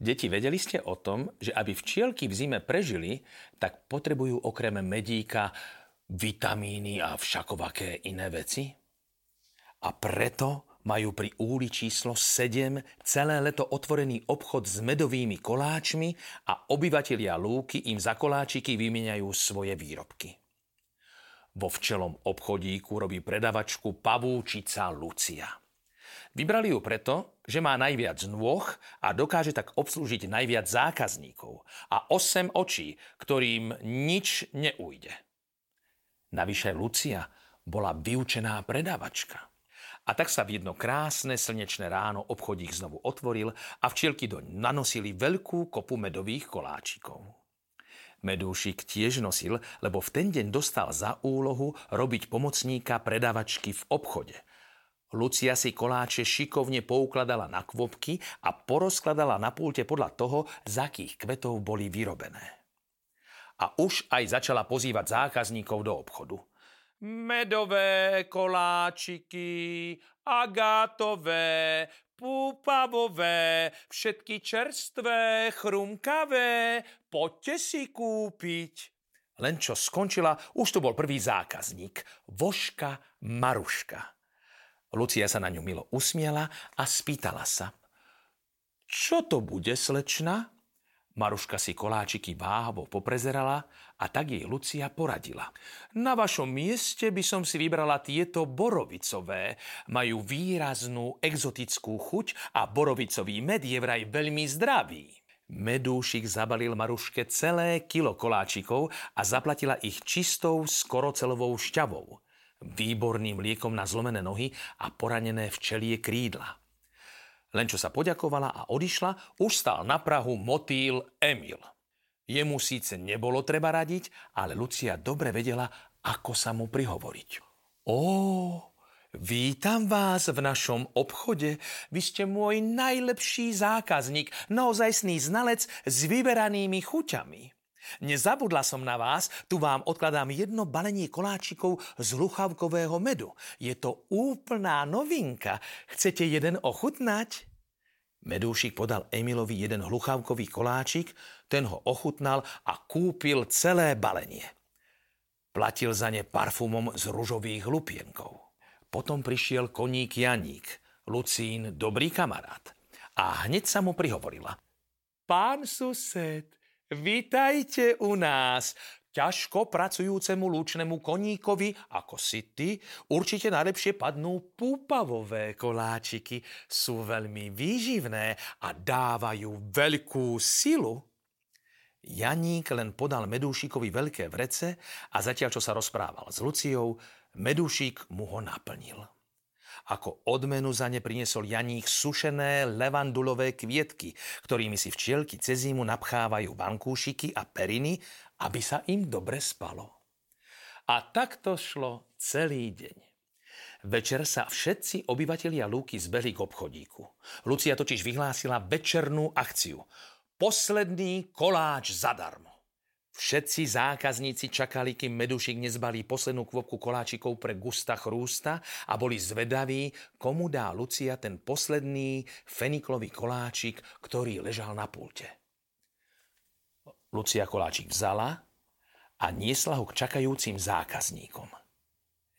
Deti, vedeli ste o tom, že aby včielky v zime prežili, tak potrebujú okrem medíka vitamíny a všakovaké iné veci? A preto majú pri úli číslo 7 celé leto otvorený obchod s medovými koláčmi a obyvatelia lúky im za koláčiky vymieňajú svoje výrobky. Vo včelom obchodíku robí predavačku pavúčica Lucia. Vybrali ju preto, že má najviac nôh a dokáže tak obslúžiť najviac zákazníkov a 8 očí, ktorým nič neujde. Navyše Lucia bola vyučená predávačka. A tak sa v jedno krásne slnečné ráno obchodík znovu otvoril a včielky doň nanosili veľkú kopu medových koláčikov. Medúšik tiež nosil, lebo v ten deň dostal za úlohu robiť pomocníka predávačky v obchode – Lucia si koláče šikovne poukladala na kvopky a porozkladala na pulte podľa toho, z akých kvetov boli vyrobené. A už aj začala pozývať zákazníkov do obchodu. Medové koláčiky, agátové, púpavové, všetky čerstvé, chrumkavé, poďte si kúpiť. Len čo skončila, už tu bol prvý zákazník, Voška Maruška. Lucia sa na ňu milo usmiela a spýtala sa. Čo to bude, slečna? Maruška si koláčiky váhavo poprezerala a tak jej Lucia poradila. Na vašom mieste by som si vybrala tieto borovicové. Majú výraznú exotickú chuť a borovicový med je vraj veľmi zdravý. Medúšik zabalil Maruške celé kilo koláčikov a zaplatila ich čistou skorocelovou šťavou výborným liekom na zlomené nohy a poranené včelie krídla. Len čo sa poďakovala a odišla, už stál na Prahu motýl Emil. Jemu síce nebolo treba radiť, ale Lucia dobre vedela, ako sa mu prihovoriť. Ó, vítam vás v našom obchode. Vy ste môj najlepší zákazník, naozajstný znalec s vyberanými chuťami. Nezabudla som na vás, tu vám odkladám jedno balenie koláčikov z luchavkového medu. Je to úplná novinka. Chcete jeden ochutnať? Medúšik podal Emilovi jeden hluchávkový koláčik, ten ho ochutnal a kúpil celé balenie. Platil za ne parfumom z ružových lupienkov. Potom prišiel koník Janík, Lucín dobrý kamarát. A hneď sa mu prihovorila. Pán sused, Vítajte u nás. Ťažko pracujúcemu lúčnemu koníkovi, ako si ty, určite najlepšie padnú púpavové koláčiky. Sú veľmi výživné a dávajú veľkú silu. Janík len podal Medúšikovi veľké vrece a zatiaľ, čo sa rozprával s Luciou, Medúšik mu ho naplnil. Ako odmenu za ne priniesol Janík sušené levandulové kvietky, ktorými si včielky cez zimu napchávajú vankúšiky a periny, aby sa im dobre spalo. A takto šlo celý deň. Večer sa všetci obyvatelia Lúky zbehli k obchodíku. Lucia totiž vyhlásila večernú akciu. Posledný koláč zadarmo. Všetci zákazníci čakali, kým Medušik nezbalí poslednú kvopku koláčikov pre Gusta Chrústa a boli zvedaví, komu dá Lucia ten posledný feniklový koláčik, ktorý ležal na pulte. Lucia koláčik vzala a niesla ho k čakajúcim zákazníkom.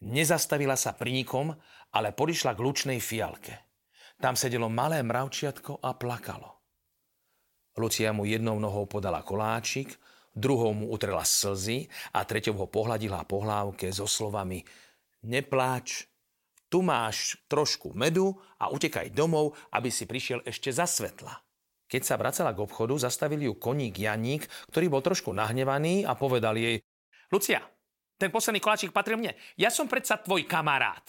Nezastavila sa pri nikom, ale podišla k lučnej fialke. Tam sedelo malé mravčiatko a plakalo. Lucia mu jednou nohou podala koláčik, druhou mu utrela slzy a treťou ho pohľadila po hlávke so slovami Nepláč, tu máš trošku medu a utekaj domov, aby si prišiel ešte za svetla. Keď sa vracala k obchodu, zastavil ju koník Janík, ktorý bol trošku nahnevaný a povedal jej Lucia, ten posledný koláčik patrí mne. Ja som predsa tvoj kamarát.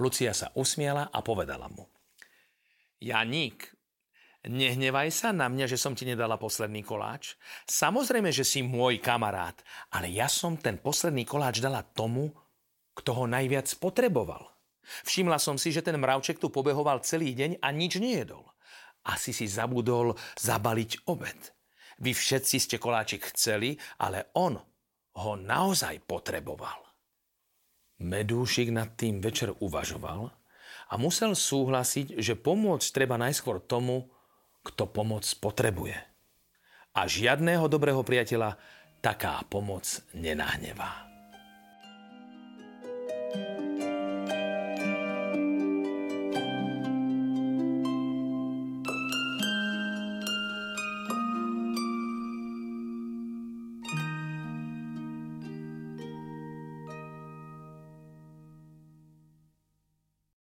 Lucia sa usmiela a povedala mu. Janík, Nehnevaj sa na mňa, že som ti nedala posledný koláč. Samozrejme, že si môj kamarát, ale ja som ten posledný koláč dala tomu, kto ho najviac potreboval. Všimla som si, že ten mravček tu pobehoval celý deň a nič nejedol. Asi si zabudol zabaliť obed. Vy všetci ste koláčik chceli, ale on ho naozaj potreboval. Medúšik nad tým večer uvažoval a musel súhlasiť, že pomôcť treba najskôr tomu, kto pomoc potrebuje. A žiadného dobrého priateľa taká pomoc nenahnevá.